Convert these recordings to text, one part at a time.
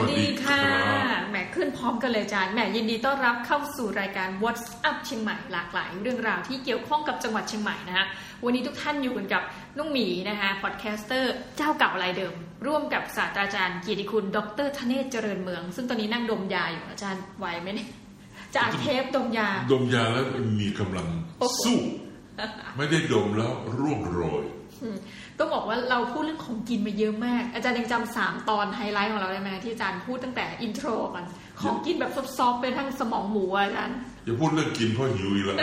สวัสดีค่ะ แหมขึ้นพร้อมกันเลยอาจารย์แหมยินดีต้อนรับเข้าสู่รายการ What's Up เชียงใหม่หลากหลาย เรื่องราวที่เกี่ยวข้องกับจังหวัดเชียงใหม่นะคะวันนี้ทุกท่านอยู่กันกับน้องหมีนะคะ podcaster เจ้าเก่ารายเดิม ร่วมกับศาสตราจารย์เกียรติคุณดรธเนศเจริญเมือง ซึ่งตอนนี้นั่งดมยาอยู่อาจารย์ไหวไหมเนี่ยจะอัดเทปดมยา ดมยาแล้วมีกำลังสู้ ไม่ได้ดมแล้วร่วงโรย ต้องบอกว่าเราพูดเรื่องของกินมาเยอะมาก อาจารย์ยังจำสามตอนไฮไลท์ของเราได้ไหมที่อาจารย์พูดตั้งแต่ intro ก่อนของกินแบบ soft ๆไปทั้งสมองหมูอาจารย์อย่าพูดเรื่องกินเพราะหิวอีกแล้ว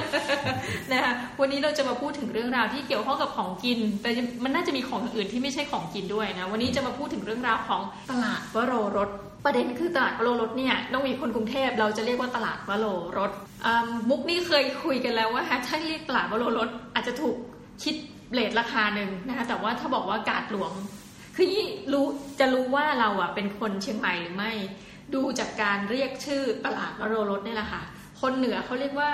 นะคะวันนี้เราจะมาพูดถึงเรื่องราวที่เกี่ยวข้องกับของกิน แต่มันน่าจะมีของอื่นที่ไม่ใช่ของกินด้วยนะ วันนี้จะมาพูดถึงเรื่องราวของตลาดวโรรสประเด็นคือตลาดวโรรสเนี่ยต้องมีคนกรุงเทพเราจะเรียกว่าตลาดวโรรสมุกนี่เคยคุยกันแล้วว่าถ้าเรียกตลาดวโรรสอาจจะถูกคิด เลทราคาหนึ่งนะคะแต่ว่าถ้าบอกว่ากาดหลวง คือยี่รู้จะรู้ว่าเราอะเป็นคนเชียงใหม่หรือไม่ ดูจากการเรียกชื่อตลาดวโรรสนี่แหละค่ะ คนเหนือเขาเรียกว่า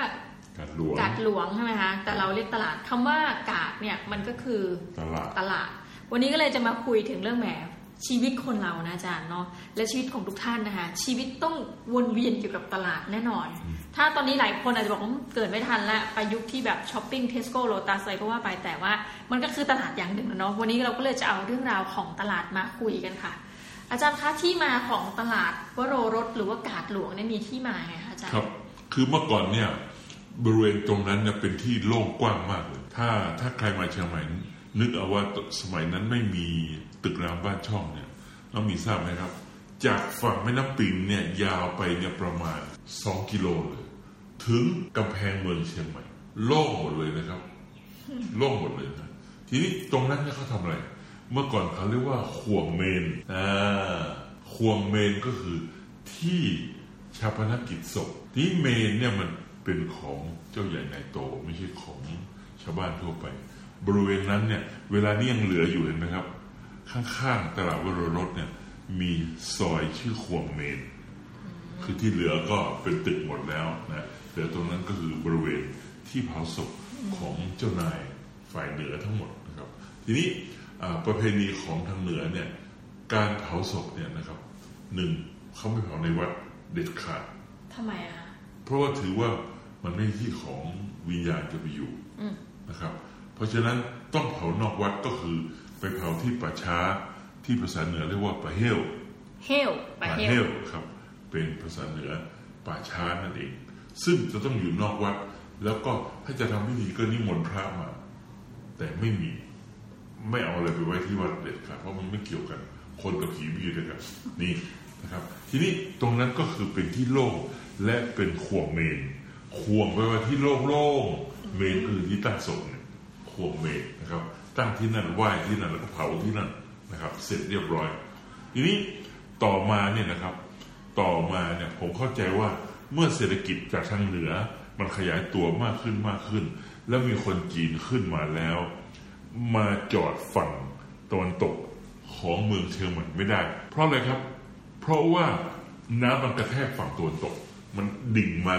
กาดหลวงกาดหลวงใช่ไหมคะแต่เราเรียกตลาดคำว่ากาดเนี่ยมันก็คือตลาดตลาด วันนี้ก็เลยจะมาคุยถึงเรื่องแหม ชีวิตคนเรานะอาจารย์เนาะและชีวิตของทุกท่านนะคะ ชีวิตต้องวนเวียนเกี่ยวกับตลาดแน่นอน ถ้าตอนนี้หลายคนอาจจะบอกว่าเกิดไม่ทันละไปยุคที่แบบช้อปปิ้งเทสโก้โลตัสอะไรก็ว่าไปแต่ว่ามันก็คือตลาดอย่างหนึ่งนะเนาะวันนี้เราก็เลยจะเอาเรื่องราวของตลาดมาคุยกันค่ะ อาจารย์คะที่มาของตลาดวโรรสหรือว่ากาดหลวงเนี่ยมีที่มาไงคะอาจารย์ครับคือเมื่อก่อนเนี่ยบริเวณตรงนั้นเนี่ยเป็นที่โล่งกว้างมากเลย ถ้าถ้าใครมาเชียงใหม่ นึกเอาว่าสมัยนั้นไม่มีตึกรามบ้านช่องเนี่ยน้องมีทราบไหมครับ จากฝั่งแม่น้ำปิงเนี่ยยาวไปเนี่ยประมาณ 2 กิโลเลย ถึงกำแพงเมืองเชียงใหม่ โล่งหมดเลยนะครับ โล่งหมดเลยนะทีนี้ตรงนั้นเนี่ยเขาทำอะไร เมื่อก่อนเขาเรียกว่าข่วงเมนอ่าข่วงเมนก็คือที่ชาปนกิจศพทีเมนเนี่ยมันเป็นของเจ้าใหญ่นายโตไม่ใช่ของชาวบ้านทั่วไป บริเวณนั้นเนี่ยเวลานี้ยังเหลืออยู่เห็นไหมครับ ข้างๆตลาดวโรรสเนี่ยมีซอยชื่อข่วงเมน คือที่เหลือก็เป็นตึกหมดแล้วนะเหลือตรงนั้นก็คือบริเวณที่เผาศพของเจ้านายฝ่ายเหนือทั้งหมดนะครับ ทีนี้อ่าประเพณีของทางเหนือเนี่ยการเผาศพเนี่ยนะครับหนึ่งเขาไม่เผาในวัดเด็ดขาดทำไมอะคะเพราะว่าถือว่ามันไม่ใช่ที่ของวิญญาณจะไปอยู่นะครับ เพราะฉะนั้นต้องเผานอกวัดก็คือไปเผาที่ป่าช้าที่ภาษาเหนือเรียกว่าป่าเฮลเฮลไปป่าเฮเฮลลครับ เป็นภาษาเหนือป่าช้านั่นเอง ซึ่งจะต้องอยู่นอกวัด แล้วก็ถ้าจะทำพิธีก็นิมนต์พระมา แต่ไม่มีไม่เอาอะไรไปไว้ที่วัดเด็ดขาดเพราะมันไม่เกี่ยวกัน คนกับผีไม่อยู่ด้วยกันนี่นะครับ ทีนี้ตรงนั้นก็คือเป็นที่โล่งและเป็นข่วงเมนข่วงไปว่าที่โล่งๆเมนคือที่ตั้งศพ เนี่ยข่วงเมนนะครับ ตั้งที่นั่นไหว้ที่นั่นแล้วก็เผาที่นั่นนะครับ เสร็จเรียบร้อย ทีนี้ต่อมาเนี่ยนะครับ ต่อมาเนี่ยผมเข้าใจว่าเมื่อเศรษฐกิจจากทางเหนือมันขยายตัวมากขึ้นมากขึ้น แล้วมีคนจีนขึ้นมาแล้ว มาจอดฝั่งตะวันตกของเมืองเชียงใหม่ไม่ได้ เพราะอะไรครับ เพราะว่าน้ำมันกระแทกฝั่งตะวันตก มันดิ่งมา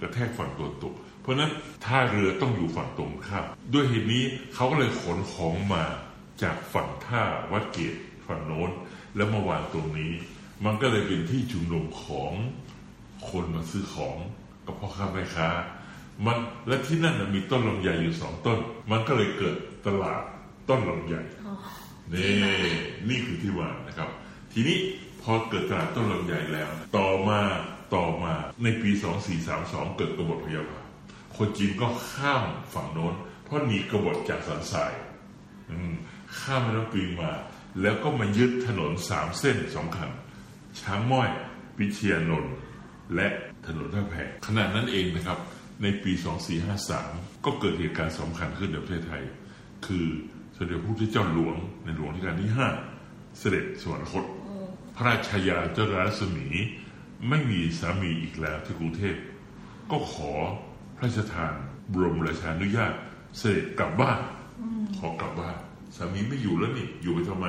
กระแทกฝั่งตะวันตก เพราะนั้นท่าเรือต้องอยู่ฝั่งตรงข้ามด้วยเหตุนี้เขาก็เลยขนของมาจากฝั่งท่าวัดเกตฝั่งโน้น แล้วมาวางตรงนี้ มันก็เลยเป็นที่ชุมนุมของคนมาซื้อของกับพ่อค้าแม่ค้ามันและที่นั่นมีต้นลำไยอยู่สองต้น มันก็เลยเกิดตลาดต้นลำไยนี่นี่คือที่ว่านะครับ ทีนี้พอเกิดตลาดต้นลำไยแล้ว ต่อมาต่อมาในปี 2432 เกิดกบฏพยาบาท คนจีนก็ข้ามฝั่งโน้น เพราะหนีกบฏจากสันทรายข้ามแม่น้ำปิงมา แล้วก็มายึดถนนสามเส้นสองคันช้างม้อยวิเชียนนท์และถนนท่าแพขณะนั้นเองนะครับ ในปี 2453 ก็เกิดเหตุการณ์สำคัญขึ้นในประเทศไทย คือสมเด็จพระพุทธเจ้าหลวงในหลวงรัชกาลที่ 5 เสด็จสวรรคต พระราชายาเจ้ารัศมีไม่มีสามีอีกแล้วที่กรุงเทพ ก็ขอ พระราชทานบรมราชานุญาตเสด็จกลับบ้านขอกลับบ้านสามีไม่อยู่แล้วนี่อยู่ไปทำไม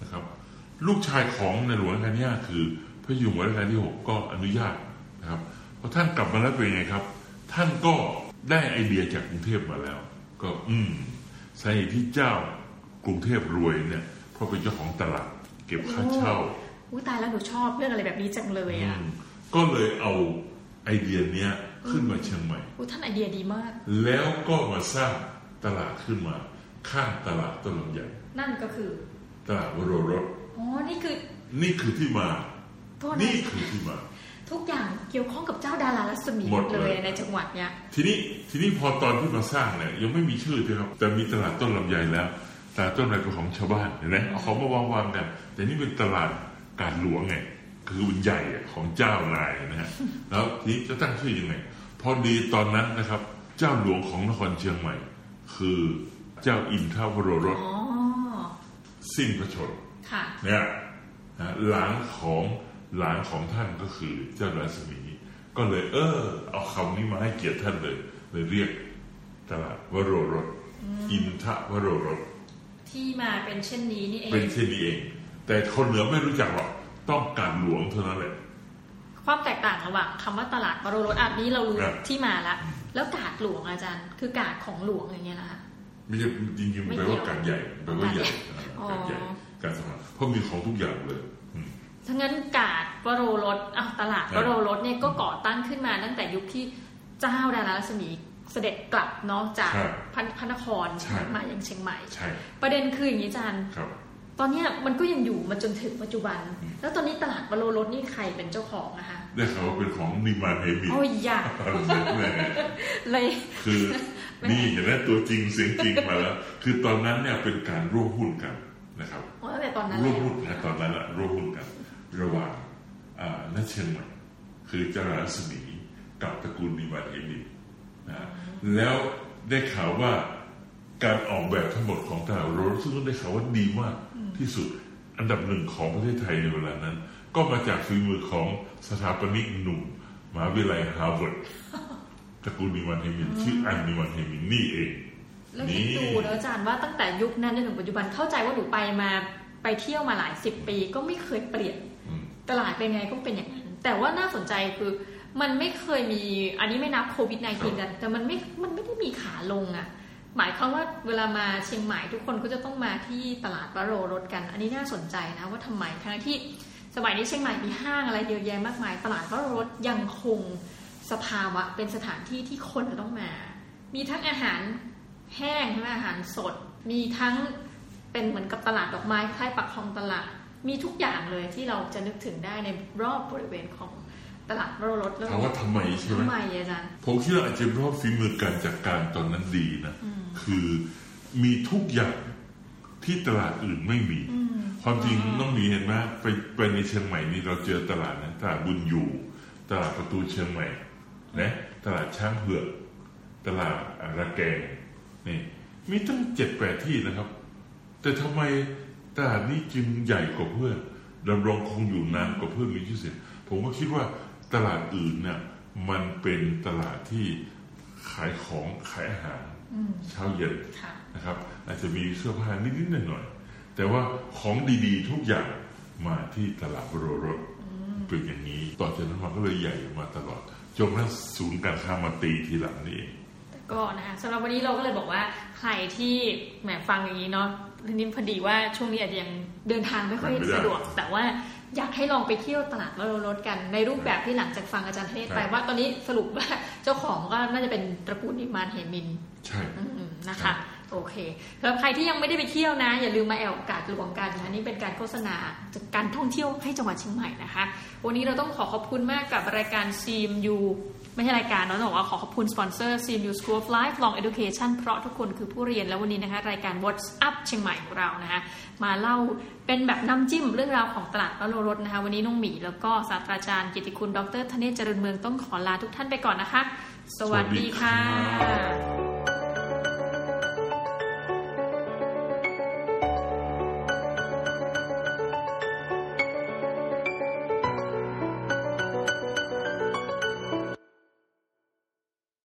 นะครับ ลูกชายของในหลวงรัชกาลที่ห้าคือพระอยู่หัวรัชกาลที่หกก็อนุญาตนะครับพอท่านกลับมาแล้วเป็นไงครับ ท่านก็ได้ไอเดียจากกรุงเทพมาแล้ว ก็อืมสาเหตุที่เจ้ากรุงเทพรวยเนี่ยเพราะเป็นเจ้าของตลาดเก็บค่าเช่าอุ้ยตายแล้วหนูชอบเรื่องอะไรแบบนี้จังเลยอะอืมก็เลยเอาไอเดียเนี้ย ขึ้นมาเชียงใหม่อุ้ยท่านไอเดียดีมาก แล้วก็มาสร้างตลาดขึ้นมาข้างตลาดต้นลำไยนั่นก็คือ ตลาดวโรรสอ๋อนี่คือ นี่คือที่มาโทษนะนี่คือที่มา ทุกอย่างเกี่ยวข้องกับเจ้าดารารัศมีหมดเลเลยยในจังหวัดเนี้ยทีนี้ทีนี้พอตอนที่มาสร้างเนี่ยยังไม่มีชื่อใช่ครับ แต่มีตลาดต้นลำไยแล้วตลาดต้นลำไยเป็นของชาวบ้านเห็นไหมเอาของมาวางวางๆกันแต่นี่เป็นตลาดการหลวงไง คือมันใหญ่อะของเจ้านายนะฮะแล้วทีนี้จะตั้งชื่อยังไงพอดีตอนนั้นนะครับ เจ้าหลวงของนครเชียงใหม่ คือเจ้าอินทวโรรสอ๋อสิ้นพระชนม์ค่ะเนี่ยนะหลานของหลานของท่านก็คือเจ้ารัศมีก็เลย เออ เอาคำนี้มาให้เกียรติท่านเลย เลยเรียกตลาดวโรรสอินทวโรรสที่มาเป็นเช่นนี้นี่เอเป็นงเช่นนี้เอง แต่คนเหนือไม่รู้จักหรอก ต้องการหลวงเท่านั้นแหละความแตกต่างระหว่างคำว่าตลาดวโรรสอะนี้เรารู้ครับที่มาแล้วแล้วกาดหลวงอาจารย์ คือกาดของหลวงอย่างเงี้ยนะคะไม่ใช่จริงๆไม่แปลเกี่ว่ายวการใหญ่แปลว่าใหญ่อ๋อการใหญ่การสมัครเพราะมีของทุกอย่างเลยอืมทั้างนั้นกาดวโรรสอะตลาดครัวบโรรสเนี่ยก็ก่อตั้งขึ้นมาตั้งแต่ยุคที่เจ้าดารารัศมีเสด็จกลับเนาะจากครับพระพระนครใช่มายังเชียงใหม่ใช่ประเด็นคืออย่างนี้อาจารย์ครับ ตอนเนี้ยมันก็ยังอยู่มาจนถึงปัจจุบันอืมแล้วตอนนี้ตลาดวโรรสนี่ใครเป็นเจ้าของนะคะได้ข่าวว่าเป็นของนิมานเฮมินโอ้ยอยากแม่เลยคือนี่เห็นไหมตัวจริงเสียงจริงมาแล้ว คือตอนนั้นเนี่ยเป็นการร่วมหุ้นกันนะครับตั้งแต่ตอนนั้นร่วมแล้วหุ้นนะตอนนั้นอะร่วมหุ้นกัน ระหว่างอ่านัชเชียงใหม่คือเจ้าราศมีกับตระกูลนิมานเฮมินนะแล้วได้ข่าวว่าการออกแบบทั้งหมดของตลาดวโรรสซึ่งได้ข่าวว่าดีมาก ที่สุด อันดับหนึ่งของประเทศไทยในเวลานั้น ก็มาจากฝีมือของสถาปนิกหนุ่มมหาวิทยาลัยฮาร์วาร์ดตระกูลนิมมานเหมินท์ชื่ออันนิมมานเหมินท์นี่เองแล้วคิดดูนะอาจารย์ว่าตั้งแต่ยุคนั้นจนถึงปัจจุบันเข้าใจว่าหนูไปมาไปเที่ยวมาหลายสิบปีก็ไม่เคยเปลี่ยนอืมตลาดเป็นไงก็เป็นอย่างนั้น แต่ว่าน่าสนใจคือมันไม่เคยมีอันนี้ไม่นับโควิด -19 กันแต่มันไม่มันไม่ได้มีขาลงอะ หมายความว่าเวลามาเชียงใหม่ทุกคนก็จะต้องมาที่ตลาดวโรรถกัน อันนี้น่าสนใจนะว่าทำไมทั้งที่สมัยนี้เชียงใหม่มีห้างอะไรเยอะแยะมากมาย ตลาดวโรรถยังคงสภาวะเป็นสถานที่ที่คนจะต้องมา มีทั้งอาหารแห้งใช่ไหมอาหารสด มีทั้งเป็นเหมือนกับตลาดดอกไม้คล้ายปักคลองตลาด มีทุกอย่างเลยที่เราจะนึกถึงได้ในรอบบริเวณของ ตลาดวโรรถแล้วถามว่าทำไมใช่ไหมทำไมอาจารย์ผมคิดว่าอาจจะเพราะฝีมือการจัดการตอนนั้นดีนะ คือมีทุกอย่างที่ตลาดอื่นไม่มี ความจริงน้องหมีเห็นไหมไปไปในเชียงใหม่นี่เราเจอตลาดนะตลาดบุญอยู่ ตลาดประตูเชียงใหม่นะตลาดช้างเผือกตลาดระแกงนี่มีตั้งเจ็ดแปดที่นะครับ แต่ทำไมตลาดนี้จึงใหญ่กว่าเพื่อนดำรงคงอยู่นานกว่าเพื่อนมีชื่อเสียงผมก็คิดว่า ตลาดอื่นเนี่ยมันเป็นตลาดที่ขายของขายอาหารอืมเช้าเย็นค่ะนะครับ อาจจะมีเสื้อผ้านิดๆหน่อยๆแต่ว่าของดีๆ ทุกอย่างมาที่ตลาดโรรสเป็นอย่างนี้ต่อจากนั้นมาก็เลยใหญ่มาตลอดจนกระทั่งศูนย์การค้ามาตีทีหลังนี่เองก็นะคะสำหรับวันนี้เราก็เลยบอกว่าใครที่แหมฟังอย่างนี้เนาะทีนี้พอดีว่าช่วงนี้อาจจะยังเดินทางไม่ค่อยไม่ได้สะดวก แต่ว่า อยากให้ลองไปเที่ยวตลาดวโรรถกันในรูปแบบที่หลังจากฟังอาจารย์เทศไปครับว่าตอนนี้สรุปว่าเจ้าของก็น่าจะเป็นตระกูลนิมานเหมินใช่อืมๆนะครัคะบ โอเคสำหรับใครที่ยังไม่ได้ไปเที่ยวนะ อย่าลืมมาแอลกาดหลวงกันนะนี่เป็นการโฆษณาจากการท่องเที่ยวให้จังหวัดเชียงใหม่นะคะ วันนี้เราต้องขอขอบคุณมากกับรายการ CMU ไม่ใช่รายการเนาะบอกว่าขอขอบคุณสปอนเซอร์ CMU School of Lifelong Education เพราะทุกคนคือผู้เรียนแล้ววันนี้นะคะ รายการ What's Up เชียงใหม่ของเรานะคะ มาเล่าเป็นแบบน้ำจิ้มเรื่องราวของตลาดวโรรสนะคะ วันนี้น้องหมีแล้วก็ศาสตราจารย์กิติคุณ ดรธเนศเจริญเมืองต้องขอลาทุกท่านไปก่อนนะคะ สวัสดีค่ะ